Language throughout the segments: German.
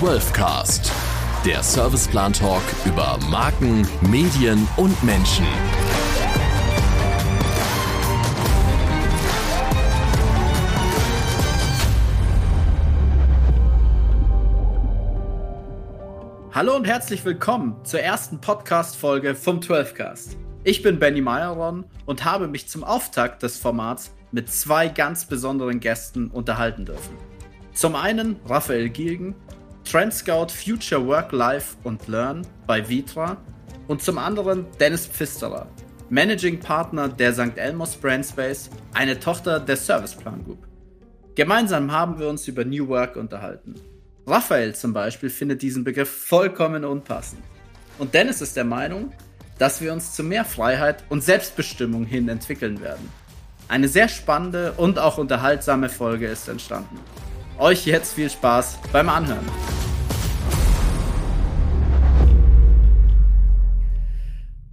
12cast, der Serviceplan Talk über Marken, Medien und Menschen. Hallo und herzlich willkommen zur ersten Podcast-Folge vom 12cast. Ich bin Benny Meyeron und habe mich zum Auftakt des Formats mit zwei ganz besonderen Gästen unterhalten dürfen. Zum einen Raphael Gilgen, Trend Scout Future Work, Life und Learn bei Vitra und zum anderen Dennis Pfisterer, Managing Partner der St. Elmos Brand Space, eine Tochter der Serviceplan Group. Gemeinsam haben wir uns über New Work unterhalten. Raphael zum Beispiel findet diesen Begriff vollkommen unpassend. Und Dennis ist der Meinung, dass wir uns zu mehr Freiheit und Selbstbestimmung hin entwickeln werden. Eine sehr spannende und auch unterhaltsame Folge ist entstanden. Euch jetzt viel Spaß beim Anhören.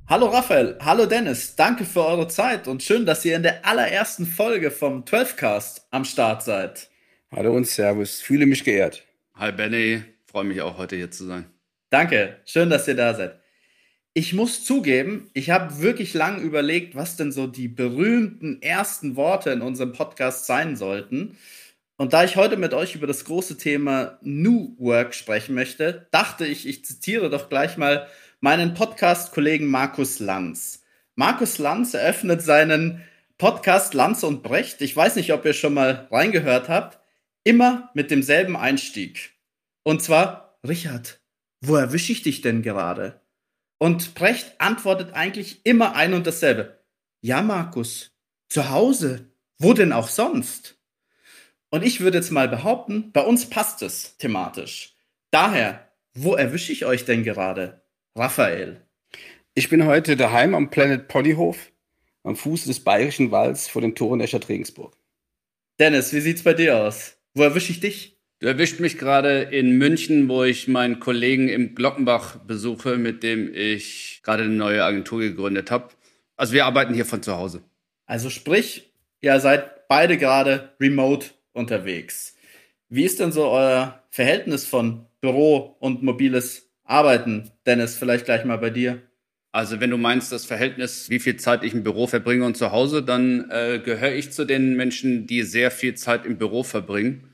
Hallo Raphael, hallo Dennis, danke für eure Zeit und schön, dass ihr in der allerersten Folge vom 12cast am Start seid. Hallo und Servus, fühle mich geehrt. Hi Benny, freue mich auch heute hier zu sein. Danke, schön, dass ihr da seid. Ich muss zugeben, ich habe wirklich lang überlegt, was denn so die berühmten ersten Worte in unserem Podcast sein sollten. Und da ich heute mit euch über das große Thema New Work sprechen möchte, dachte ich, ich zitiere doch gleich mal meinen Podcast-Kollegen Markus Lanz. Markus Lanz eröffnet seinen Podcast Lanz und Brecht. Ich weiß nicht, ob ihr schon mal reingehört habt immer mit demselben Einstieg. Und zwar, Richard, wo erwische ich dich denn gerade? Und Brecht antwortet eigentlich immer ein und dasselbe. Ja, Markus, zu Hause. Wo denn auch sonst? Und ich würde jetzt mal behaupten, bei uns passt es thematisch. Daher, wo erwische ich euch denn gerade? Raphael. Ich bin heute daheim am Planet Ponyhof, am Fuße des Bayerischen Walds vor den Toren Escher Regensburg. Dennis, wie sieht's bei dir aus? Wo erwische ich dich? Du erwischt mich gerade in München, wo ich meinen Kollegen im Glockenbach besuche, mit dem ich gerade eine neue Agentur gegründet habe. Also wir arbeiten hier von zu Hause. Also sprich, ihr seid beide gerade remote unterwegs. Wie ist denn so euer Verhältnis von Büro und mobiles Arbeiten? Dennis, vielleicht gleich mal bei dir. Also wenn du meinst, das Verhältnis, wie viel Zeit ich im Büro verbringe und zu Hause, dann äh, gehöre ich zu den Menschen, die sehr viel Zeit im Büro verbringen,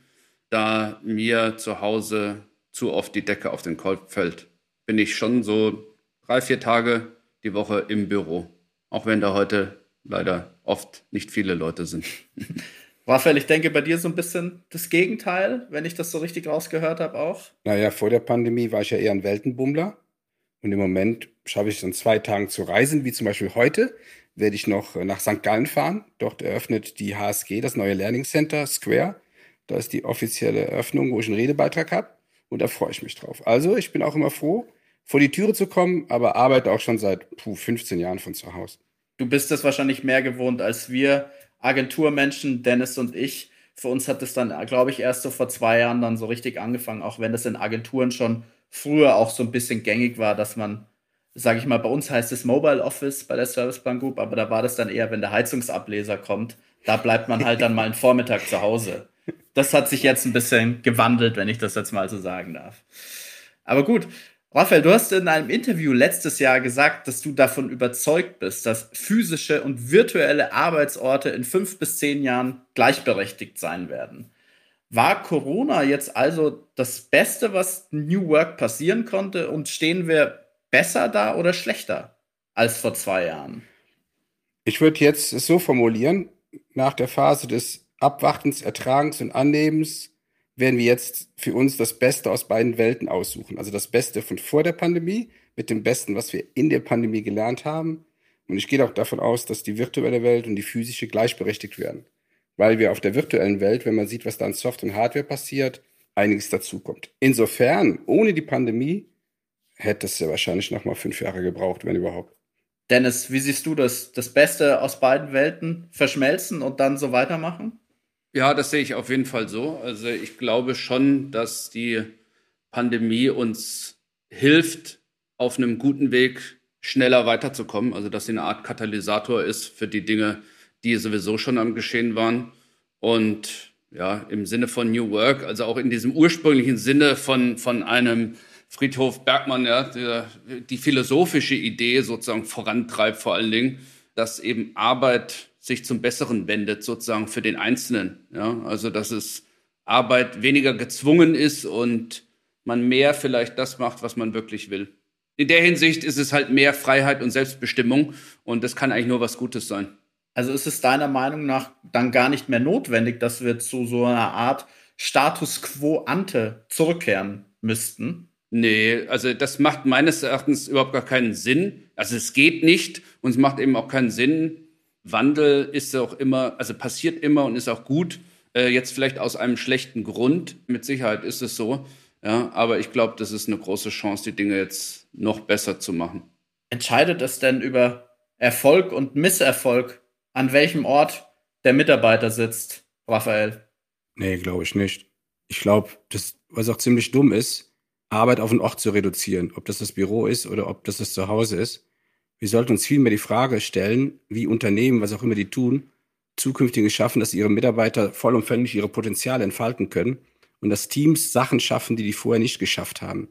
da mir zu Hause zu oft die Decke auf den Kopf fällt. Bin ich schon so drei, vier Tage die Woche im Büro, auch wenn da heute leider oft nicht viele Leute sind. Raphael, ich denke bei dir so ein bisschen das Gegenteil, wenn ich das so richtig rausgehört habe auch. Naja, vor der Pandemie war ich ja eher ein Weltenbummler. Und im Moment schaffe ich es in zwei Tagen zu reisen, wie zum Beispiel heute werde ich noch nach St. Gallen fahren. Dort eröffnet die HSG das neue Learning Center Square. Da ist die offizielle Eröffnung, wo ich einen Redebeitrag habe. Und da freue ich mich drauf. Also ich bin auch immer froh, vor die Türe zu kommen, aber arbeite auch schon seit puh, 15 Jahren von zu Hause. Du bist das wahrscheinlich mehr gewohnt als wir Agenturmenschen, Dennis und ich. Für uns hat es dann, glaube ich, erst so vor zwei Jahren dann so richtig angefangen, auch wenn das in Agenturen schon früher auch so ein bisschen gängig war, dass man, sage ich mal, bei uns heißt es Mobile Office bei der Serviceplan Group, aber da war das dann eher, wenn der Heizungsableser kommt, da bleibt man halt dann mal einen Vormittag zu Hause. Das hat sich jetzt ein bisschen gewandelt, wenn ich das jetzt mal so sagen darf. Aber gut, Raphael, du hast in einem Interview letztes Jahr gesagt, dass du davon überzeugt bist, dass physische und virtuelle Arbeitsorte in fünf bis zehn Jahren gleichberechtigt sein werden. War Corona jetzt also das Beste, was New Work passieren konnte und stehen wir besser da oder schlechter als vor zwei Jahren? Ich würde jetzt es so formulieren, nach der Phase des Abwartens, Ertragens und Annehmens werden wir jetzt für uns das Beste aus beiden Welten aussuchen. Also das Beste von vor der Pandemie mit dem Besten, was wir in der Pandemie gelernt haben. Und ich gehe auch davon aus, dass die virtuelle Welt und die physische gleichberechtigt werden weil wir auf der virtuellen Welt, wenn man sieht, was da an Software und Hardware passiert, einiges dazukommt. Insofern, ohne die Pandemie, hätte es ja wahrscheinlich noch mal fünf Jahre gebraucht, wenn überhaupt. Dennis, wie siehst du das? Das Beste aus beiden Welten verschmelzen und dann so weitermachen? Ja, das sehe ich auf jeden Fall so. Also ich glaube schon, dass die Pandemie uns hilft, auf einem guten Weg schneller weiterzukommen. Also dass sie eine Art Katalysator ist für die Dinge, die sowieso schon am Geschehen waren. Und ja, im Sinne von New Work, also auch in diesem ursprünglichen Sinne von, von einem Friedhof Bergmann, ja, der, die philosophische Idee sozusagen vorantreibt, vor allen Dingen, dass eben Arbeit sich zum Besseren wendet, sozusagen für den Einzelnen. Ja? Also, dass es Arbeit weniger gezwungen ist und man mehr vielleicht das macht, was man wirklich will. In der Hinsicht ist es halt mehr Freiheit und Selbstbestimmung und das kann eigentlich nur was Gutes sein. Also ist es deiner Meinung nach dann gar nicht mehr notwendig, dass wir zu so einer Art Status quo ante zurückkehren müssten? Nee, also das macht meines Erachtens überhaupt gar keinen Sinn. Also es geht nicht und es macht eben auch keinen Sinn. Wandel ist auch immer, also passiert immer und ist auch gut. Äh, jetzt vielleicht aus einem schlechten Grund. Mit Sicherheit ist es so. Ja, aber ich glaube, das ist eine große Chance, die Dinge jetzt noch besser zu machen. Entscheidet es denn über Erfolg und Misserfolg, an welchem Ort der Mitarbeiter sitzt, Raphael? Nee, glaube ich nicht. Ich glaube, das, was auch ziemlich dumm ist, Arbeit auf einen Ort zu reduzieren, ob das das Büro ist oder ob das das Zuhause ist. Wir sollten uns vielmehr die Frage stellen, wie Unternehmen, was auch immer die tun, zukünftig schaffen, dass ihre Mitarbeiter vollumfänglich ihre Potenziale entfalten können und dass Teams Sachen schaffen, die die vorher nicht geschafft haben.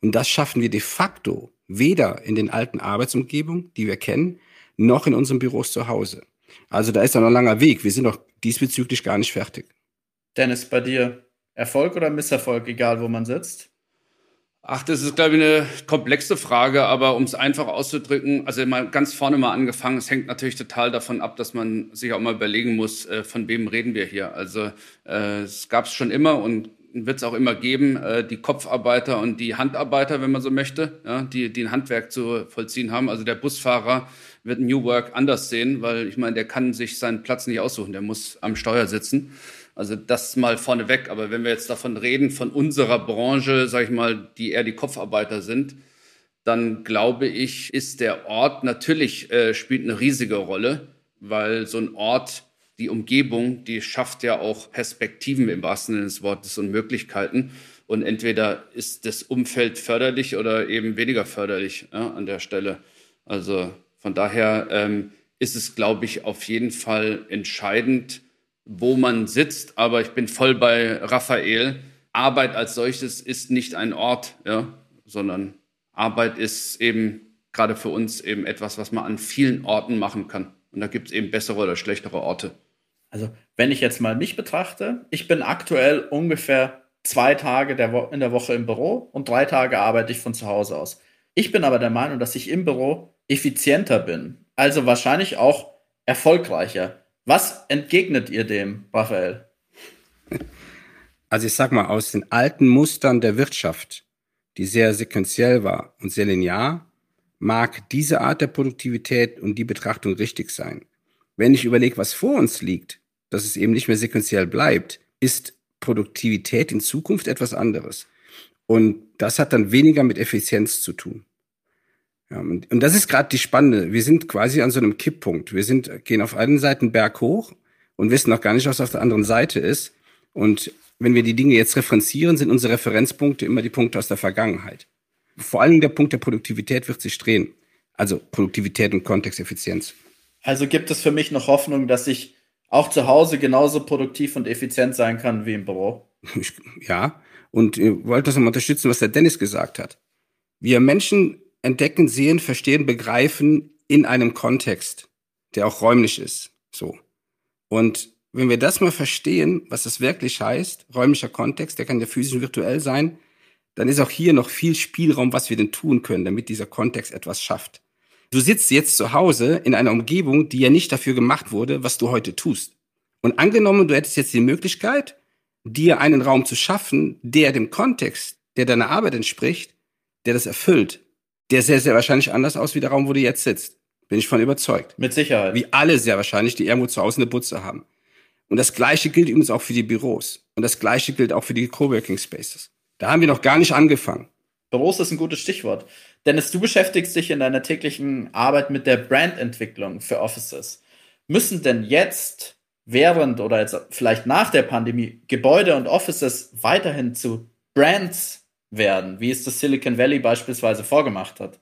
Und das schaffen wir de facto weder in den alten Arbeitsumgebungen, die wir kennen, noch in unseren Büros zu Hause. Also da ist noch ein langer Weg. Wir sind doch diesbezüglich gar nicht fertig. Dennis, bei dir Erfolg oder Misserfolg, egal wo man sitzt? Ach, das ist, glaube ich, eine komplexe Frage, aber um es einfach auszudrücken, also mal ganz vorne mal angefangen, es hängt natürlich total davon ab, dass man sich auch mal überlegen muss, äh, von wem reden wir hier. Also äh, es gab es schon immer und wird es auch immer geben, äh, die Kopfarbeiter und die Handarbeiter, wenn man so möchte, ja, die, die ein Handwerk zu vollziehen haben. Also der Busfahrer wird New Work anders sehen, weil ich meine, der kann sich seinen Platz nicht aussuchen, der muss am Steuer sitzen. Also das mal vorneweg. Aber wenn wir jetzt davon reden, von unserer Branche, sage ich mal, die eher die Kopfarbeiter sind, dann glaube ich, ist der Ort natürlich, äh, spielt eine riesige Rolle, weil so ein Ort, die Umgebung, die schafft ja auch Perspektiven im wahrsten Sinne des Wortes und Möglichkeiten. Und entweder ist das Umfeld förderlich oder eben weniger förderlich ja, an der Stelle. Also von daher ähm, ist es, glaube ich, auf jeden Fall entscheidend, wo man sitzt, aber ich bin voll bei Raphael. Arbeit als solches ist nicht ein Ort, ja, sondern Arbeit ist eben gerade für uns eben etwas, was man an vielen Orten machen kann. Und da gibt es eben bessere oder schlechtere Orte. Also, wenn ich jetzt mal mich betrachte, ich bin aktuell ungefähr zwei Tage der in der Woche im Büro und drei Tage arbeite ich von zu Hause aus. Ich bin aber der Meinung, dass ich im Büro effizienter bin, also wahrscheinlich auch erfolgreicher. Was entgegnet ihr dem, Raphael? Also ich sag mal, aus den alten Mustern der Wirtschaft, die sehr sequenziell war und sehr linear, mag diese Art der Produktivität und die Betrachtung richtig sein. Wenn ich überlege, was vor uns liegt, dass es eben nicht mehr sequenziell bleibt, ist Produktivität in Zukunft etwas anderes. Und das hat dann weniger mit Effizienz zu tun. Ja, und, und das ist gerade die Spannende. Wir sind quasi an so einem Kipppunkt. Wir sind, gehen auf einen Seiten Berg hoch und wissen noch gar nicht, was auf der anderen Seite ist. Und wenn wir die Dinge jetzt referenzieren, sind unsere Referenzpunkte immer die Punkte aus der Vergangenheit. Vor allen Dingen der Punkt der Produktivität wird sich drehen. Also Produktivität und Kontexteffizienz. Also gibt es für mich noch Hoffnung, dass ich auch zu Hause genauso produktiv und effizient sein kann wie im Büro? Ja, und ich wollte das nochmal unterstützen, was der Dennis gesagt hat. Wir Menschen entdecken, sehen, verstehen, begreifen in einem Kontext, der auch räumlich ist. So. Und wenn wir das mal verstehen, was das wirklich heißt, räumlicher Kontext, der kann ja physisch und virtuell sein, dann ist auch hier noch viel Spielraum, was wir denn tun können, damit dieser Kontext etwas schafft. Du sitzt jetzt zu Hause in einer Umgebung, die ja nicht dafür gemacht wurde, was du heute tust. Und angenommen, du hättest jetzt die Möglichkeit, dir einen Raum zu schaffen, der dem Kontext, der deiner Arbeit entspricht, der das erfüllt, der sehr, sehr wahrscheinlich anders aus wie der Raum, wo du jetzt sitzt. Bin ich von überzeugt. Mit Sicherheit. Wie alle sehr wahrscheinlich, die irgendwo zu Hause eine Butze haben. Und das Gleiche gilt übrigens auch für die Büros. Und das Gleiche gilt auch für die Coworking Spaces. Da haben wir noch gar nicht angefangen. Büros ist ein gutes Stichwort. Dennis, du beschäftigst dich in deiner täglichen Arbeit mit der Brandentwicklung für Offices. Müssen denn jetzt, während oder jetzt vielleicht nach der Pandemie, Gebäude und Offices weiterhin zu Brands werden, wie es das Silicon Valley beispielsweise vorgemacht hat?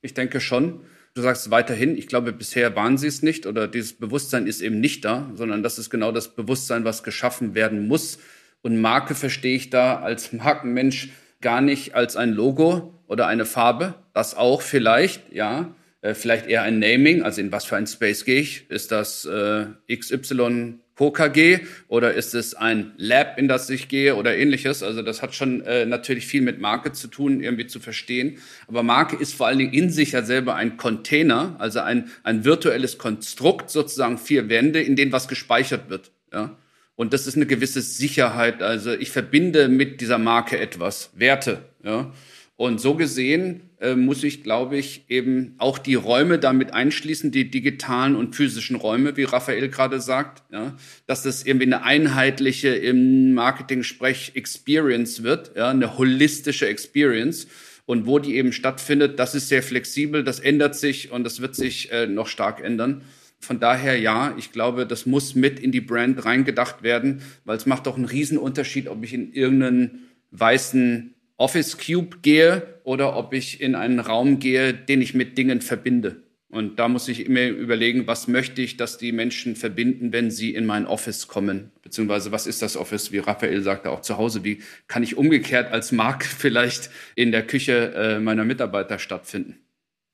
Ich denke schon. Du sagst weiterhin, ich glaube, bisher waren sie es nicht oder dieses Bewusstsein ist eben nicht da, sondern das ist genau das Bewusstsein, was geschaffen werden muss. Und Marke verstehe ich da als Markenmensch gar nicht als ein Logo oder eine Farbe. Das auch vielleicht, ja. Äh, vielleicht eher ein Naming, also in was für ein Space gehe ich? Ist das äh, XY KKG oder ist es ein Lab, in das ich gehe oder ähnliches. Also das hat schon äh, natürlich viel mit Marke zu tun, irgendwie zu verstehen. Aber Marke ist vor allen Dingen in sich ja selber ein Container, also ein, ein virtuelles Konstrukt, sozusagen vier Wände, in denen was gespeichert wird. Ja? Und das ist eine gewisse Sicherheit. Also ich verbinde mit dieser Marke etwas, Werte. Ja? Und so gesehen äh, muss ich, glaube ich, eben auch die Räume damit einschließen, die digitalen und physischen Räume, wie Raphael gerade sagt, ja, dass das irgendwie eine einheitliche im Marketing-Sprech Experience wird, ja, eine holistische Experience. Und wo die eben stattfindet, das ist sehr flexibel, das ändert sich und das wird sich äh, noch stark ändern. Von daher ja, ich glaube, das muss mit in die Brand reingedacht werden, weil es macht doch einen Riesenunterschied, ob ich in irgendeinen weißen Office Cube gehe oder ob ich in einen Raum gehe, den ich mit Dingen verbinde. Und da muss ich immer überlegen, was möchte ich, dass die Menschen verbinden, wenn sie in mein Office kommen? Beziehungsweise, was ist das Office, wie Raphael sagte, auch zu Hause? Wie kann ich umgekehrt als Mark vielleicht in der Küche äh, meiner Mitarbeiter stattfinden?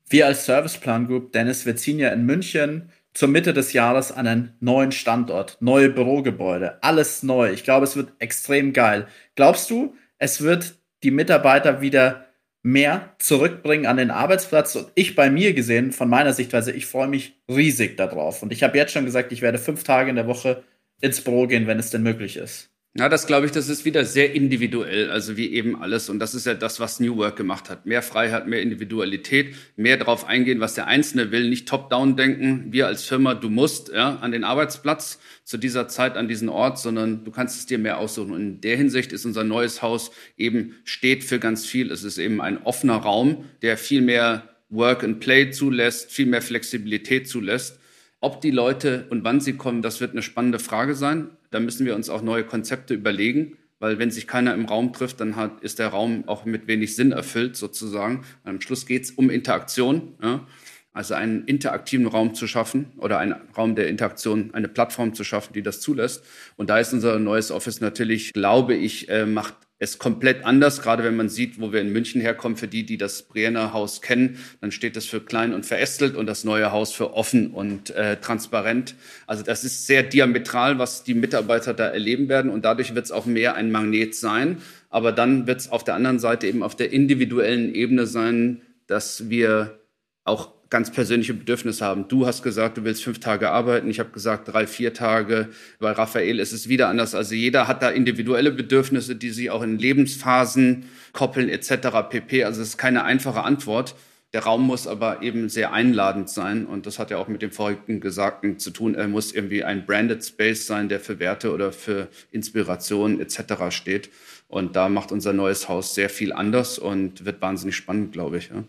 Wir als Serviceplan Group, Dennis, wir ziehen ja in München zur Mitte des Jahres an einen neuen Standort, neue Bürogebäude, alles neu. Ich glaube, es wird extrem geil. Glaubst du, es wird die Mitarbeiter wieder mehr zurückbringen an den Arbeitsplatz. Und ich bei mir gesehen, von meiner Sichtweise, ich freue mich riesig darauf. Und ich habe jetzt schon gesagt, ich werde fünf Tage in der Woche ins Büro gehen, wenn es denn möglich ist. Ja, das glaube ich, das ist wieder sehr individuell, also wie eben alles. Und das ist ja das, was New Work gemacht hat. Mehr Freiheit, mehr Individualität, mehr darauf eingehen, was der Einzelne will, nicht top-down denken. Wir als Firma, du musst ja, an den Arbeitsplatz zu dieser Zeit an diesen Ort, sondern du kannst es dir mehr aussuchen. Und in der Hinsicht ist unser neues Haus eben steht für ganz viel. Es ist eben ein offener Raum, der viel mehr Work and Play zulässt, viel mehr Flexibilität zulässt. Ob die Leute und wann sie kommen, das wird eine spannende Frage sein. Da müssen wir uns auch neue Konzepte überlegen, weil wenn sich keiner im Raum trifft, dann hat, ist der Raum auch mit wenig Sinn erfüllt sozusagen. Am Schluss geht es um Interaktion. Ja? Also einen interaktiven Raum zu schaffen oder einen Raum der Interaktion, eine Plattform zu schaffen, die das zulässt. Und da ist unser neues Office natürlich, glaube ich, äh, macht es komplett anders, gerade wenn man sieht, wo wir in München herkommen. Für die, die das Brienner Haus kennen, dann steht das für klein und verästelt und das neue Haus für offen und äh, transparent. Also das ist sehr diametral, was die Mitarbeiter da erleben werden und dadurch wird es auch mehr ein Magnet sein. Aber dann wird es auf der anderen Seite eben auf der individuellen Ebene sein, dass wir auch ganz persönliche Bedürfnisse haben. Du hast gesagt, du willst fünf Tage arbeiten. Ich habe gesagt, drei, vier Tage. Bei Raphael ist es wieder anders. Also jeder hat da individuelle Bedürfnisse, die sich auch in Lebensphasen koppeln etc. pp. Also es ist keine einfache Antwort. Der Raum muss aber eben sehr einladend sein und das hat ja auch mit dem vorigen Gesagten zu tun. Er muss irgendwie ein branded Space sein, der für Werte oder für Inspiration etc. steht. Und da macht unser neues Haus sehr viel anders und wird wahnsinnig spannend, glaube ich. Ja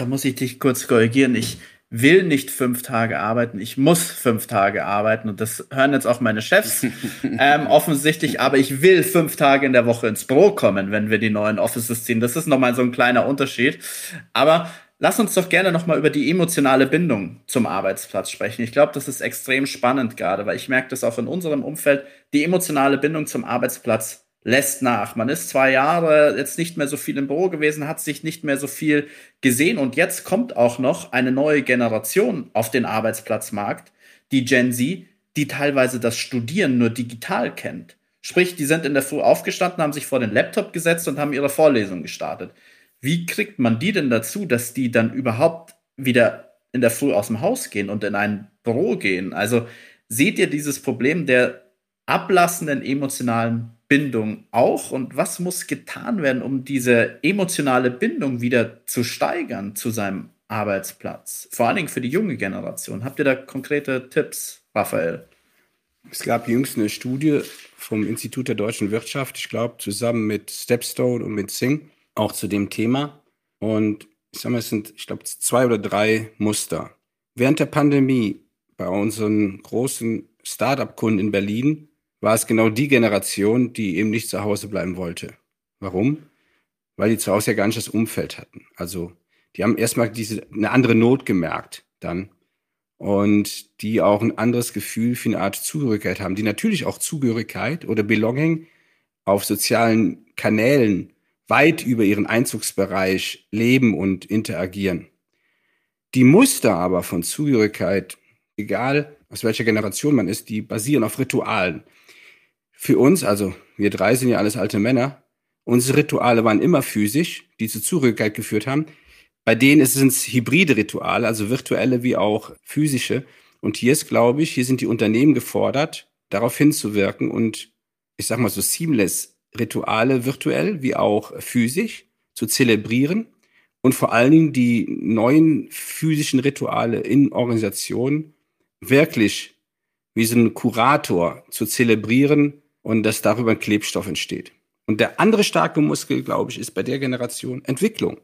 da muss ich dich kurz korrigieren. Ich will nicht fünf Tage arbeiten, ich muss fünf Tage arbeiten und das hören jetzt auch meine Chefs ähm, offensichtlich, aber ich will fünf Tage in der Woche ins Büro kommen, wenn wir die neuen Offices ziehen. Das ist nochmal so ein kleiner Unterschied. Aber lass uns doch gerne nochmal über die emotionale Bindung zum Arbeitsplatz sprechen. Ich glaube, das ist extrem spannend gerade, weil ich merke das auch in unserem Umfeld. Die emotionale Bindung zum Arbeitsplatz lässt nach. Man ist zwei Jahre jetzt nicht mehr so viel im Büro gewesen, hat sich nicht mehr so viel gesehen und jetzt kommt auch noch eine neue Generation auf den Arbeitsplatzmarkt, die Gen Z, die teilweise das Studieren nur digital kennt. Sprich, die sind in der Früh aufgestanden, haben sich vor den Laptop gesetzt und haben ihre Vorlesung gestartet. Wie kriegt man die denn dazu, dass die dann überhaupt wieder in der Früh aus dem Haus gehen und in ein Büro gehen? Also seht ihr dieses Problem der ablassenden emotionalen Bindung auch und was muss getan werden, um diese emotionale Bindung wieder zu steigern zu seinem Arbeitsplatz? Vor allen Dingen für die junge Generation. Habt ihr da konkrete Tipps, Raphael? Es gab jüngst eine Studie vom Institut der deutschen Wirtschaft, ich glaube, zusammen mit Stepstone und mit Sing, auch zu dem Thema. Und ich sage mal, es sind, ich glaube, zwei oder drei Muster. Während der Pandemie bei unseren großen Startup-Kunden in Berlin war es genau die Generation, die eben nicht zu Hause bleiben wollte. Warum? Weil die zu Hause ja gar nicht das Umfeld hatten. Also die haben erstmal diese, eine andere Not gemerkt dann. Und die auch ein anderes Gefühl für eine Art Zugehörigkeit haben, die natürlich auch Zugehörigkeit oder Belonging auf sozialen Kanälen weit über ihren Einzugsbereich leben und interagieren. Die Muster aber von Zugehörigkeit, egal aus welcher Generation man ist, die basieren auf Ritualen. Für uns, also wir drei sind ja alles alte Männer, unsere Rituale waren immer physisch, die zu Zugehörigkeit geführt haben. Bei denen sind es hybride Rituale, also virtuelle wie auch physische. Und hier ist, glaube ich, hier sind die Unternehmen gefordert, darauf hinzuwirken und ich sag mal so seamless Rituale virtuell wie auch physisch zu zelebrieren und vor allen Dingen die neuen physischen Rituale in Organisationen wirklich wie so ein Kurator zu zelebrieren und dass darüber ein Klebstoff entsteht. Und der andere starke Muskel, glaube ich, ist bei der Generation Entwicklung.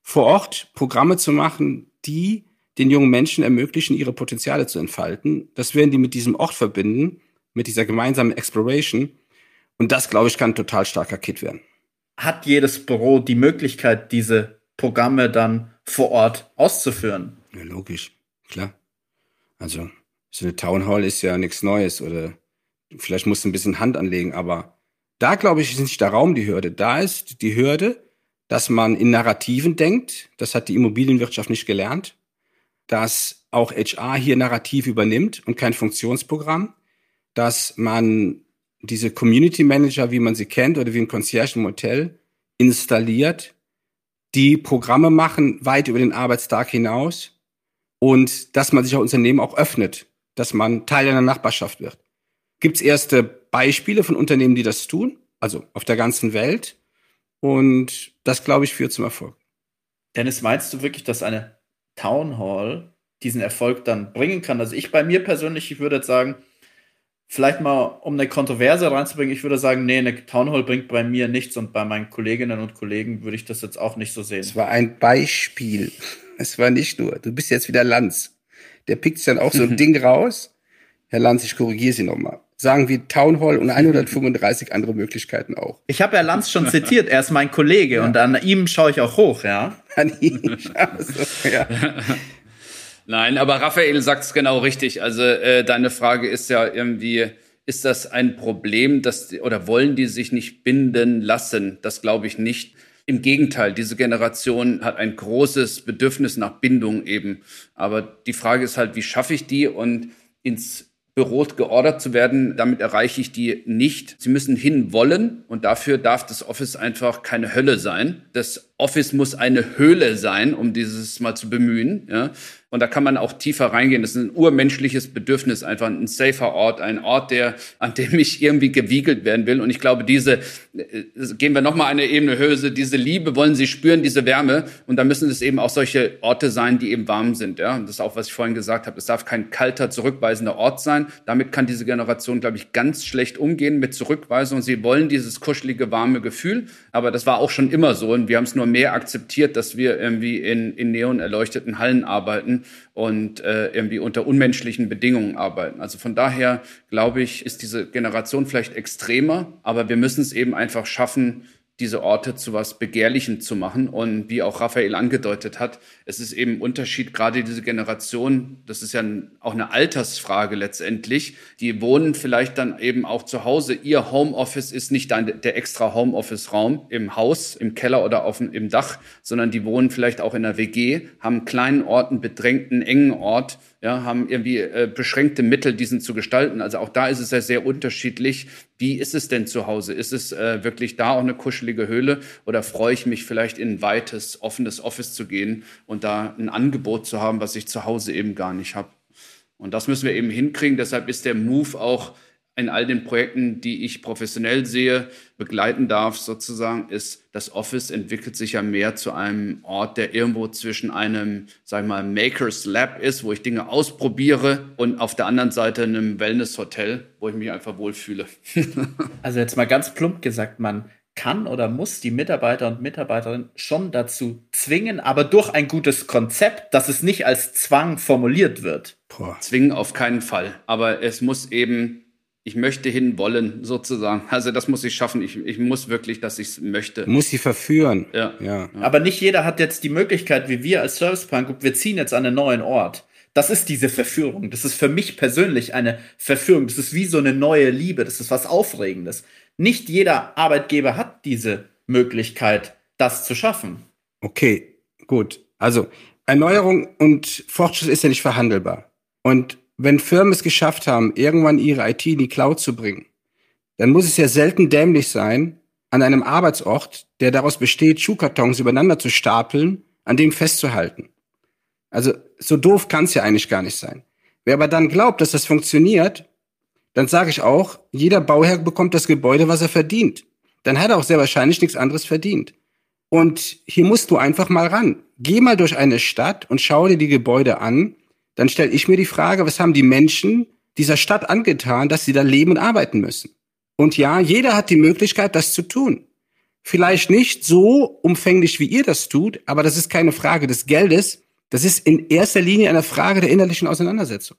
Vor Ort Programme zu machen, die den jungen Menschen ermöglichen, ihre Potenziale zu entfalten. Das werden die mit diesem Ort verbinden, mit dieser gemeinsamen Exploration. Und das, glaube ich, kann ein total starker Kit werden. Hat jedes Büro die Möglichkeit, diese Programme dann vor Ort auszuführen? Ja, logisch, klar. Also, so eine Town Hall ist ja nichts Neues oder vielleicht musst du ein bisschen Hand anlegen, aber da, glaube ich, ist nicht der Raum die Hürde. Da ist die Hürde, dass man in Narrativen denkt. Das hat die Immobilienwirtschaft nicht gelernt. Dass auch HR hier Narrativ übernimmt und kein Funktionsprogramm. Dass man diese Community Manager, wie man sie kennt, oder wie ein Concierge im Hotel, installiert, die Programme machen weit über den Arbeitstag hinaus und dass man sich auch Unternehmen auch öffnet, dass man Teil einer Nachbarschaft wird. Gibt es erste Beispiele von Unternehmen, die das tun, also auf der ganzen Welt. Und das, glaube ich, führt zum Erfolg. Dennis, meinst du wirklich, dass eine Town Hall diesen Erfolg dann bringen kann? Also ich bei mir persönlich, ich würde jetzt sagen, vielleicht mal, um eine Kontroverse reinzubringen, ich würde sagen, nee, eine Town Hall bringt bei mir nichts und bei meinen Kolleginnen und Kollegen würde ich das jetzt auch nicht so sehen. Es war ein Beispiel. Es war nicht nur. Du bist jetzt wieder Lanz. Der pickt dann auch so ein Ding raus. Herr Lanz, ich korrigiere Sie nochmal sagen wir Town Hall und 135 andere Möglichkeiten auch. Ich habe ja Lanz schon zitiert, er ist mein Kollege ja. und an ihm schaue ich auch hoch, ja. An ihm so, ja. Nein, aber Raphael sagt es genau richtig. Also äh, deine Frage ist ja irgendwie, ist das ein Problem, dass oder wollen die sich nicht binden lassen? Das glaube ich nicht. Im Gegenteil, diese Generation hat ein großes Bedürfnis nach Bindung eben. Aber die Frage ist halt, wie schaffe ich die und ins Büro geordert zu werden, damit erreiche ich die nicht. Sie müssen hin wollen und dafür darf das Office einfach keine Hölle sein. Das Office muss eine Höhle sein, um dieses mal zu bemühen. Ja. Und da kann man auch tiefer reingehen. Das ist ein urmenschliches Bedürfnis, einfach ein safer Ort, ein Ort, der, an dem ich irgendwie gewiegelt werden will. Und ich glaube, diese, äh, gehen wir nochmal eine Ebene höher, diese Liebe wollen sie spüren, diese Wärme. Und da müssen es eben auch solche Orte sein, die eben warm sind. Ja, und das ist auch, was ich vorhin gesagt habe. Es darf kein kalter, zurückweisender Ort sein. Damit kann diese Generation, glaube ich, ganz schlecht umgehen mit Zurückweisung. Sie wollen dieses kuschelige, warme Gefühl. Aber das war auch schon immer so. Und wir haben es nur mehr akzeptiert, dass wir irgendwie in, in neon erleuchteten Hallen arbeiten und äh, irgendwie unter unmenschlichen Bedingungen arbeiten. Also von daher glaube ich, ist diese Generation vielleicht extremer, aber wir müssen es eben einfach schaffen, diese Orte zu was Begehrlichem zu machen. Und wie auch Raphael angedeutet hat, es ist eben Unterschied, gerade diese Generation, das ist ja auch eine Altersfrage letztendlich, die wohnen vielleicht dann eben auch zu Hause. Ihr Homeoffice ist nicht der extra Homeoffice-Raum im Haus, im Keller oder auf dem, im Dach, sondern die wohnen vielleicht auch in einer WG, haben einen kleinen Ort, einen bedrängten, engen Ort, ja, haben irgendwie äh, beschränkte Mittel, diesen zu gestalten. Also auch da ist es ja sehr unterschiedlich. Wie ist es denn zu Hause? Ist es äh, wirklich da auch eine kuschelige Höhle oder freue ich mich vielleicht in ein weites, offenes Office zu gehen und da ein Angebot zu haben, was ich zu Hause eben gar nicht habe? Und das müssen wir eben hinkriegen. Deshalb ist der Move auch in all den Projekten, die ich professionell sehe, begleiten darf, sozusagen, ist, das Office entwickelt sich ja mehr zu einem Ort, der irgendwo zwischen einem, sag ich mal, Makers Lab ist, wo ich Dinge ausprobiere und auf der anderen Seite einem Wellness-Hotel, wo ich mich einfach wohlfühle. also jetzt mal ganz plump gesagt, man kann oder muss die Mitarbeiter und Mitarbeiterinnen schon dazu zwingen, aber durch ein gutes Konzept, dass es nicht als Zwang formuliert wird. Boah. Zwingen auf keinen Fall. Aber es muss eben ich möchte hin wollen, sozusagen. Also das muss ich schaffen. Ich, ich muss wirklich, dass ich es möchte. Muss sie verführen. Ja. ja. Aber nicht jeder hat jetzt die Möglichkeit, wie wir als Service Group, wir ziehen jetzt an einen neuen Ort. Das ist diese Verführung. Das ist für mich persönlich eine Verführung. Das ist wie so eine neue Liebe. Das ist was Aufregendes. Nicht jeder Arbeitgeber hat diese Möglichkeit, das zu schaffen. Okay, gut. Also Erneuerung und Fortschritt ist ja nicht verhandelbar. Und wenn Firmen es geschafft haben, irgendwann ihre IT in die Cloud zu bringen, dann muss es ja selten dämlich sein, an einem Arbeitsort, der daraus besteht, Schuhkartons übereinander zu stapeln, an dem festzuhalten. Also so doof kann es ja eigentlich gar nicht sein. Wer aber dann glaubt, dass das funktioniert, dann sage ich auch, jeder Bauherr bekommt das Gebäude, was er verdient. Dann hat er auch sehr wahrscheinlich nichts anderes verdient. Und hier musst du einfach mal ran. Geh mal durch eine Stadt und schau dir die Gebäude an dann stelle ich mir die Frage, was haben die Menschen dieser Stadt angetan, dass sie da leben und arbeiten müssen? Und ja, jeder hat die Möglichkeit, das zu tun. Vielleicht nicht so umfänglich, wie ihr das tut, aber das ist keine Frage des Geldes. Das ist in erster Linie eine Frage der innerlichen Auseinandersetzung.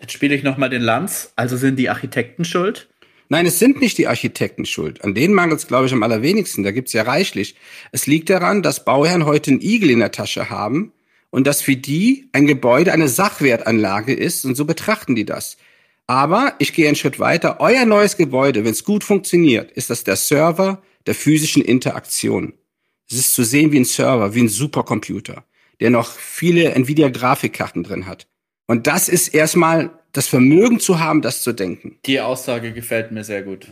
Jetzt spiele ich nochmal den Lanz. Also sind die Architekten schuld? Nein, es sind nicht die Architekten schuld. An denen mangelt es, glaube ich, am allerwenigsten. Da gibt's ja reichlich. Es liegt daran, dass Bauherren heute einen Igel in der Tasche haben und dass für die ein Gebäude eine Sachwertanlage ist und so betrachten die das. Aber ich gehe einen Schritt weiter. Euer neues Gebäude, wenn es gut funktioniert, ist das der Server der physischen Interaktion. Es ist zu sehen wie ein Server, wie ein Supercomputer, der noch viele Nvidia-Grafikkarten drin hat. Und das ist erstmal das Vermögen zu haben, das zu denken. Die Aussage gefällt mir sehr gut.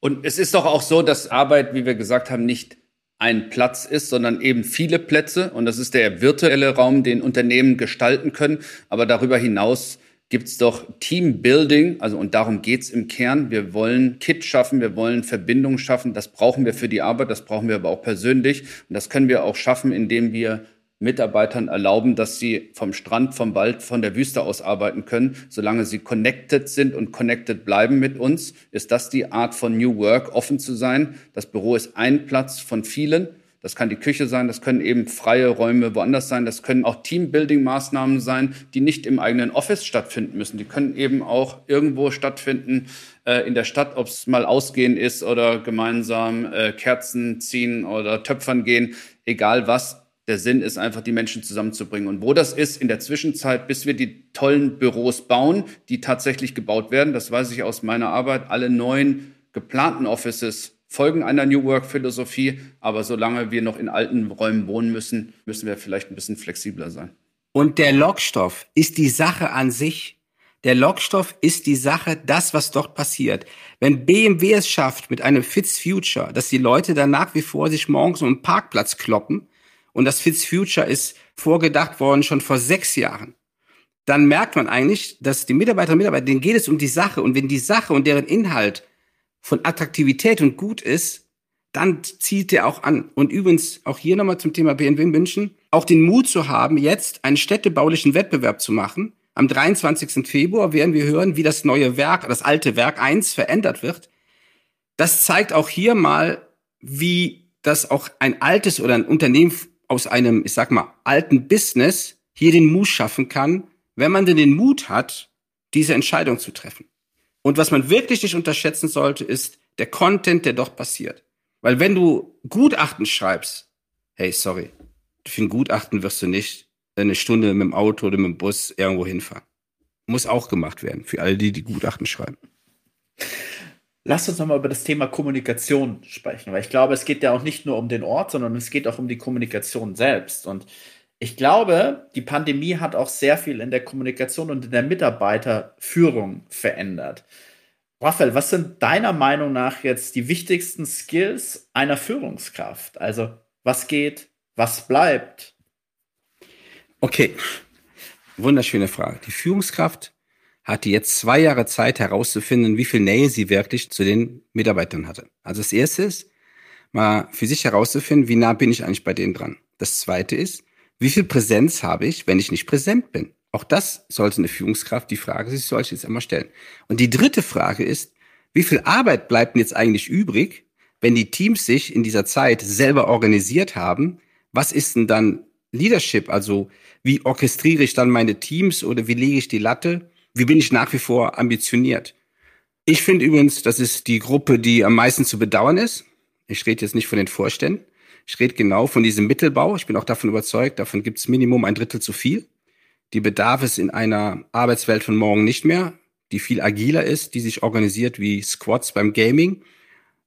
Und es ist doch auch so, dass Arbeit, wie wir gesagt haben, nicht ein Platz ist, sondern eben viele Plätze. Und das ist der virtuelle Raum, den Unternehmen gestalten können. Aber darüber hinaus gibt's doch Teambuilding, also und darum geht's im Kern. Wir wollen Kit schaffen, wir wollen Verbindungen schaffen. Das brauchen wir für die Arbeit, das brauchen wir aber auch persönlich. Und das können wir auch schaffen, indem wir Mitarbeitern erlauben, dass sie vom Strand, vom Wald, von der Wüste aus arbeiten können. Solange sie connected sind und connected bleiben mit uns, ist das die Art von New Work, offen zu sein. Das Büro ist ein Platz von vielen. Das kann die Küche sein, das können eben freie Räume woanders sein, das können auch Teambuilding-Maßnahmen sein, die nicht im eigenen Office stattfinden müssen. Die können eben auch irgendwo stattfinden äh, in der Stadt, ob es mal ausgehen ist oder gemeinsam äh, Kerzen ziehen oder Töpfern gehen, egal was der Sinn ist einfach, die Menschen zusammenzubringen. Und wo das ist, in der Zwischenzeit, bis wir die tollen Büros bauen, die tatsächlich gebaut werden, das weiß ich aus meiner Arbeit, alle neuen geplanten Offices folgen einer New Work Philosophie. Aber solange wir noch in alten Räumen wohnen müssen, müssen wir vielleicht ein bisschen flexibler sein. Und der Lockstoff ist die Sache an sich. Der Lockstoff ist die Sache, das, was dort passiert. Wenn BMW es schafft mit einem Fits Future, dass die Leute dann nach wie vor sich morgens um einen Parkplatz kloppen, und das FitzFuture ist vorgedacht worden schon vor sechs Jahren, dann merkt man eigentlich, dass die Mitarbeiterinnen und Mitarbeiter, denen geht es um die Sache. Und wenn die Sache und deren Inhalt von Attraktivität und gut ist, dann zieht der auch an. Und übrigens auch hier nochmal zum Thema BMW München, auch den Mut zu haben, jetzt einen städtebaulichen Wettbewerb zu machen. Am 23. Februar werden wir hören, wie das neue Werk, das alte Werk 1 verändert wird. Das zeigt auch hier mal, wie das auch ein altes oder ein Unternehmen aus einem, ich sag mal, alten Business hier den Mut schaffen kann, wenn man denn den Mut hat, diese Entscheidung zu treffen. Und was man wirklich nicht unterschätzen sollte, ist der Content, der dort passiert. Weil wenn du Gutachten schreibst, hey, sorry, für ein Gutachten wirst du nicht eine Stunde mit dem Auto oder mit dem Bus irgendwo hinfahren. Muss auch gemacht werden, für alle, die die Gutachten schreiben. Lass uns nochmal über das Thema Kommunikation sprechen, weil ich glaube, es geht ja auch nicht nur um den Ort, sondern es geht auch um die Kommunikation selbst. Und ich glaube, die Pandemie hat auch sehr viel in der Kommunikation und in der Mitarbeiterführung verändert. Raphael, was sind deiner Meinung nach jetzt die wichtigsten Skills einer Führungskraft? Also, was geht, was bleibt? Okay, wunderschöne Frage. Die Führungskraft hatte jetzt zwei Jahre Zeit herauszufinden, wie viel Nähe sie wirklich zu den Mitarbeitern hatte. Also das erste ist, mal für sich herauszufinden, wie nah bin ich eigentlich bei denen dran. Das zweite ist, wie viel Präsenz habe ich, wenn ich nicht präsent bin? Auch das sollte eine Führungskraft die Frage sich sollte jetzt einmal stellen. Und die dritte Frage ist, wie viel Arbeit bleibt denn jetzt eigentlich übrig, wenn die Teams sich in dieser Zeit selber organisiert haben? Was ist denn dann Leadership? Also wie orchestriere ich dann meine Teams oder wie lege ich die Latte? Wie bin ich nach wie vor ambitioniert? Ich finde übrigens, das ist die Gruppe, die am meisten zu bedauern ist. Ich rede jetzt nicht von den Vorständen. Ich rede genau von diesem Mittelbau. Ich bin auch davon überzeugt, davon gibt es Minimum ein Drittel zu viel. Die bedarf es in einer Arbeitswelt von morgen nicht mehr, die viel agiler ist, die sich organisiert wie Squads beim Gaming.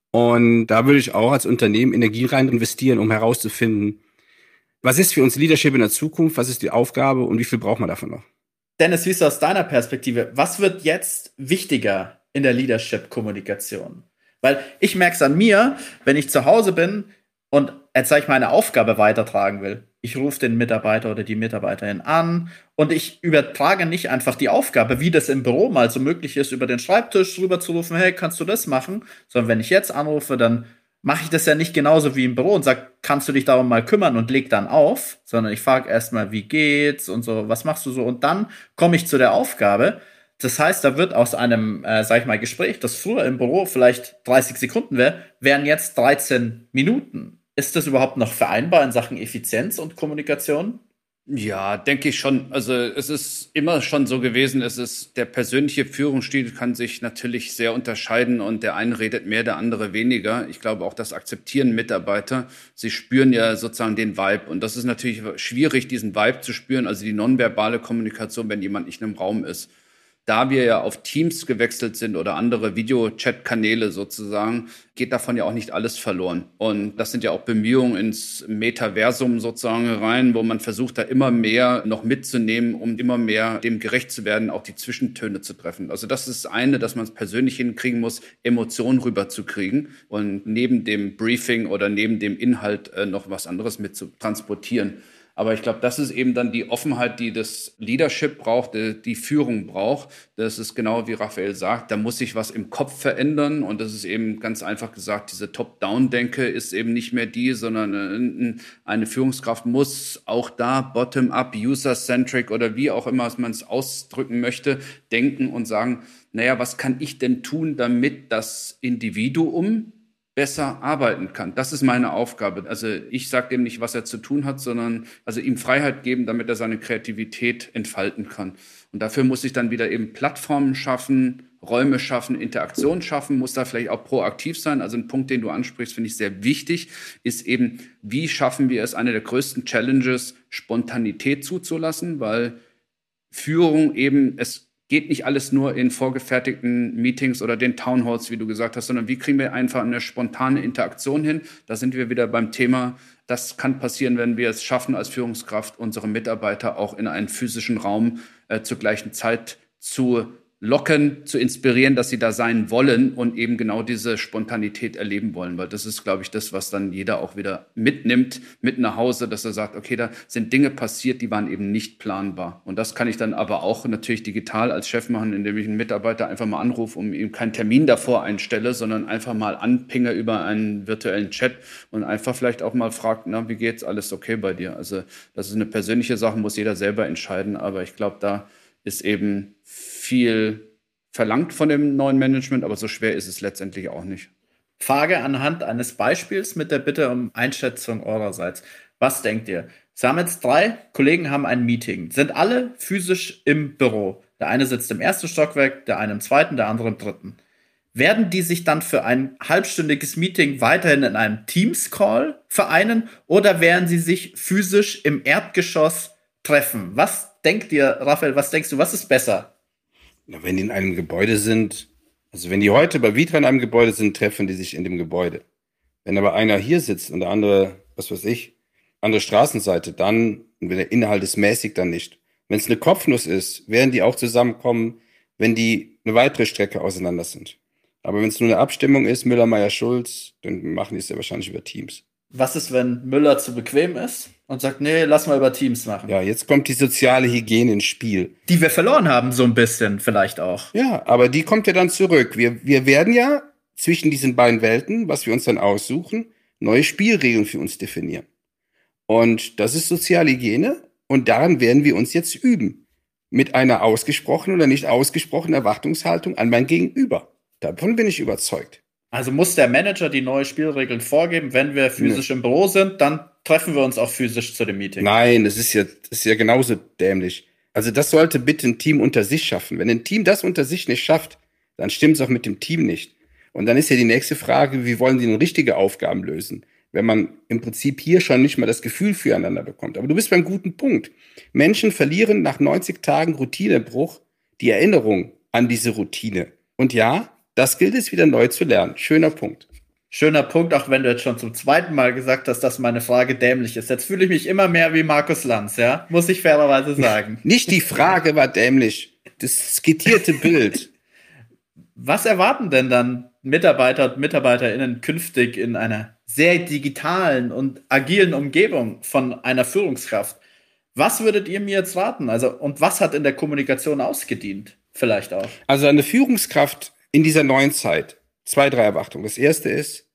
Und da würde ich auch als Unternehmen Energie rein investieren, um herauszufinden, was ist für uns Leadership in der Zukunft, was ist die Aufgabe und wie viel braucht man davon noch? Dennis, wie ist aus deiner Perspektive? Was wird jetzt wichtiger in der Leadership-Kommunikation? Weil ich merke es an mir, wenn ich zu Hause bin und jetzt sage ich meine Aufgabe weitertragen will. Ich rufe den Mitarbeiter oder die Mitarbeiterin an und ich übertrage nicht einfach die Aufgabe, wie das im Büro mal so möglich ist, über den Schreibtisch rüber zu rufen, hey, kannst du das machen? Sondern wenn ich jetzt anrufe, dann mache ich das ja nicht genauso wie im Büro und sage, kannst du dich darum mal kümmern und leg dann auf, sondern ich frage erstmal, wie geht's und so, was machst du so und dann komme ich zu der Aufgabe. Das heißt, da wird aus einem, äh, sag ich mal, Gespräch, das früher im Büro vielleicht 30 Sekunden wäre, wären jetzt 13 Minuten. Ist das überhaupt noch vereinbar in Sachen Effizienz und Kommunikation? Ja, denke ich schon. Also es ist immer schon so gewesen, es ist der persönliche Führungsstil kann sich natürlich sehr unterscheiden und der eine redet mehr, der andere weniger. Ich glaube auch, das akzeptieren Mitarbeiter. Sie spüren ja sozusagen den Vibe und das ist natürlich schwierig, diesen Vibe zu spüren, also die nonverbale Kommunikation, wenn jemand nicht einem Raum ist da wir ja auf Teams gewechselt sind oder andere Video-Chat-Kanäle sozusagen, geht davon ja auch nicht alles verloren. Und das sind ja auch Bemühungen ins Metaversum sozusagen rein, wo man versucht, da immer mehr noch mitzunehmen, um immer mehr dem gerecht zu werden, auch die Zwischentöne zu treffen. Also das ist eine, dass man es persönlich hinkriegen muss, Emotionen rüberzukriegen und neben dem Briefing oder neben dem Inhalt äh, noch was anderes mit zu transportieren. Aber ich glaube, das ist eben dann die Offenheit, die das Leadership braucht, die, die, Führung braucht. Das ist genau wie Raphael sagt, da muss sich was im Kopf verändern. Und das ist eben ganz einfach gesagt, diese Top-Down-Denke ist eben nicht mehr die, sondern äh, eine Führungskraft muss auch da bottom-up, user-centric oder wie auch immer man es ausdrücken möchte, denken und sagen, naja, was kann ich denn tun, damit das Individuum besser arbeiten kann. Das ist meine Aufgabe. Also ich sage dem nicht, was er zu tun hat, sondern also ihm Freiheit geben, damit er seine Kreativität entfalten kann. Und dafür muss ich dann wieder eben Plattformen schaffen, Räume schaffen, Interaktion schaffen, muss da vielleicht auch proaktiv sein. Also ein Punkt, den du ansprichst, finde ich sehr wichtig, ist eben, wie schaffen wir es, eine der größten Challenges, Spontanität zuzulassen, weil Führung eben, es geht nicht alles nur in vorgefertigten Meetings oder den Townhalls, wie du gesagt hast, sondern wie kriegen wir einfach eine spontane Interaktion hin? Da sind wir wieder beim Thema. Das kann passieren, wenn wir es schaffen, als Führungskraft unsere Mitarbeiter auch in einen physischen Raum äh, zur gleichen Zeit zu locken, zu inspirieren, dass sie da sein wollen und eben genau diese Spontanität erleben wollen. Weil das ist, glaube ich, das, was dann jeder auch wieder mitnimmt, mit nach Hause, dass er sagt, okay, da sind Dinge passiert, die waren eben nicht planbar. Und das kann ich dann aber auch natürlich digital als Chef machen, indem ich einen Mitarbeiter einfach mal anrufe, um ihm keinen Termin davor einstelle, sondern einfach mal anpinge über einen virtuellen Chat und einfach vielleicht auch mal fragt, na, wie geht's? Alles okay bei dir? Also, das ist eine persönliche Sache, muss jeder selber entscheiden. Aber ich glaube, da ist eben viel verlangt von dem neuen Management, aber so schwer ist es letztendlich auch nicht. Frage anhand eines Beispiels mit der Bitte um Einschätzung eurerseits. Was denkt ihr? Sie haben jetzt drei Kollegen haben ein Meeting, sind alle physisch im Büro. Der eine sitzt im ersten Stockwerk, der eine im zweiten, der andere im dritten. Werden die sich dann für ein halbstündiges Meeting weiterhin in einem Teams-Call vereinen oder werden sie sich physisch im Erdgeschoss treffen? Was denkt ihr, Raphael, was denkst du, was ist besser? Na, wenn die in einem Gebäude sind, also wenn die heute bei Vitra in einem Gebäude sind, treffen die sich in dem Gebäude. Wenn aber einer hier sitzt und der andere, was weiß ich, andere Straßenseite, dann, wenn der Inhalt ist mäßig, dann nicht. Wenn es eine Kopfnuss ist, werden die auch zusammenkommen, wenn die eine weitere Strecke auseinander sind. Aber wenn es nur eine Abstimmung ist, Müller, Meier, Schulz, dann machen die es ja wahrscheinlich über Teams. Was ist, wenn Müller zu bequem ist und sagt, nee, lass mal über Teams machen? Ja, jetzt kommt die soziale Hygiene ins Spiel. Die wir verloren haben, so ein bisschen vielleicht auch. Ja, aber die kommt ja dann zurück. Wir, wir werden ja zwischen diesen beiden Welten, was wir uns dann aussuchen, neue Spielregeln für uns definieren. Und das ist soziale Hygiene und daran werden wir uns jetzt üben. Mit einer ausgesprochenen oder nicht ausgesprochenen Erwartungshaltung an mein Gegenüber. Davon bin ich überzeugt. Also muss der Manager die neuen Spielregeln vorgeben, wenn wir physisch nee. im Büro sind, dann treffen wir uns auch physisch zu dem Meeting. Nein, das ist ja, das ist ja genauso dämlich. Also das sollte bitte ein Team unter sich schaffen. Wenn ein Team das unter sich nicht schafft, dann stimmt es auch mit dem Team nicht. Und dann ist ja die nächste Frage, wie wollen Sie denn richtige Aufgaben lösen? Wenn man im Prinzip hier schon nicht mal das Gefühl füreinander bekommt. Aber du bist beim guten Punkt. Menschen verlieren nach 90 Tagen Routinebruch die Erinnerung an diese Routine. Und ja, das gilt es wieder neu zu lernen. Schöner Punkt. Schöner Punkt, auch wenn du jetzt schon zum zweiten Mal gesagt hast, dass meine Frage dämlich ist. Jetzt fühle ich mich immer mehr wie Markus Lanz, ja? Muss ich fairerweise sagen. Nicht die Frage war dämlich, das skizzierte Bild. Was erwarten denn dann Mitarbeiter und MitarbeiterInnen künftig in einer sehr digitalen und agilen Umgebung von einer Führungskraft? Was würdet ihr mir jetzt raten? Also, und was hat in der Kommunikation ausgedient? Vielleicht auch. Also eine Führungskraft in dieser neuen Zeit zwei, drei Erwartungen. Das erste ist,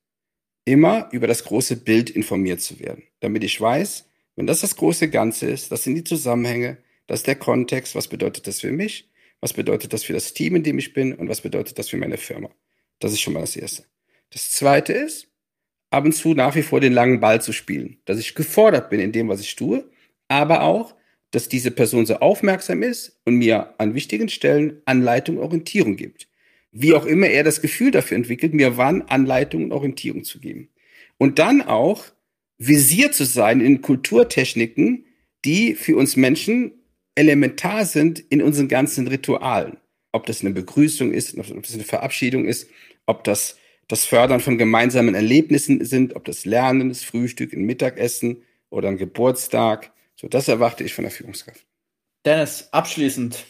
immer über das große Bild informiert zu werden, damit ich weiß, wenn das das große Ganze ist, das sind die Zusammenhänge, das ist der Kontext, was bedeutet das für mich, was bedeutet das für das Team, in dem ich bin und was bedeutet das für meine Firma. Das ist schon mal das Erste. Das Zweite ist, ab und zu nach wie vor den langen Ball zu spielen, dass ich gefordert bin in dem, was ich tue, aber auch, dass diese Person so aufmerksam ist und mir an wichtigen Stellen Anleitung, Orientierung gibt wie auch immer er das Gefühl dafür entwickelt, mir wann Anleitungen und Orientierung zu geben. Und dann auch visiert zu sein in Kulturtechniken, die für uns Menschen elementar sind in unseren ganzen Ritualen. Ob das eine Begrüßung ist, ob das eine Verabschiedung ist, ob das das Fördern von gemeinsamen Erlebnissen sind, ob das Lernen, das Frühstück, ein Mittagessen oder ein Geburtstag. So, das erwarte ich von der Führungskraft. Dennis, abschließend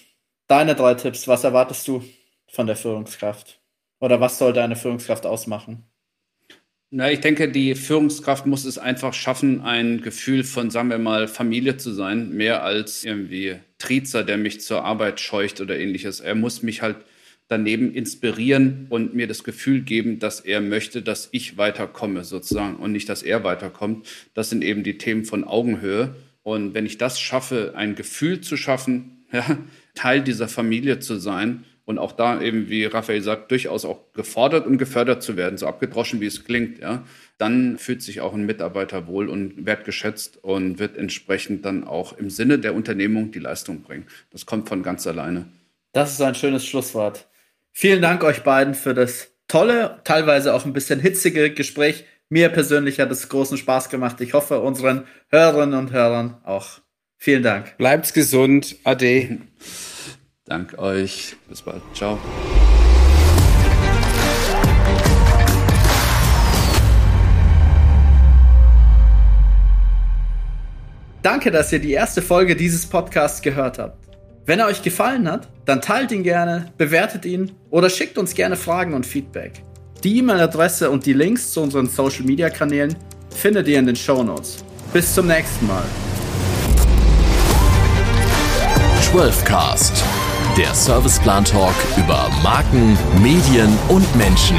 deine drei Tipps. Was erwartest du von der Führungskraft? Oder was sollte eine Führungskraft ausmachen? Na, ich denke, die Führungskraft muss es einfach schaffen, ein Gefühl von, sagen wir mal, Familie zu sein, mehr als irgendwie Trizer, der mich zur Arbeit scheucht oder ähnliches. Er muss mich halt daneben inspirieren und mir das Gefühl geben, dass er möchte, dass ich weiterkomme sozusagen und nicht, dass er weiterkommt. Das sind eben die Themen von Augenhöhe. Und wenn ich das schaffe, ein Gefühl zu schaffen, ja, Teil dieser Familie zu sein, und auch da eben, wie Raphael sagt, durchaus auch gefordert und gefördert zu werden, so abgedroschen wie es klingt, ja, dann fühlt sich auch ein Mitarbeiter wohl und wertgeschätzt und wird entsprechend dann auch im Sinne der Unternehmung die Leistung bringen. Das kommt von ganz alleine. Das ist ein schönes Schlusswort. Vielen Dank euch beiden für das tolle, teilweise auch ein bisschen hitzige Gespräch. Mir persönlich hat es großen Spaß gemacht. Ich hoffe, unseren Hörerinnen und Hörern auch. Vielen Dank. Bleibt's gesund. Ade. Dank euch. Bis bald. Ciao. Danke, dass ihr die erste Folge dieses Podcasts gehört habt. Wenn er euch gefallen hat, dann teilt ihn gerne, bewertet ihn oder schickt uns gerne Fragen und Feedback. Die E-Mail-Adresse und die Links zu unseren Social-Media-Kanälen findet ihr in den Show Notes. Bis zum nächsten Mal. 12cast der Serviceplan Talk über Marken, Medien und Menschen.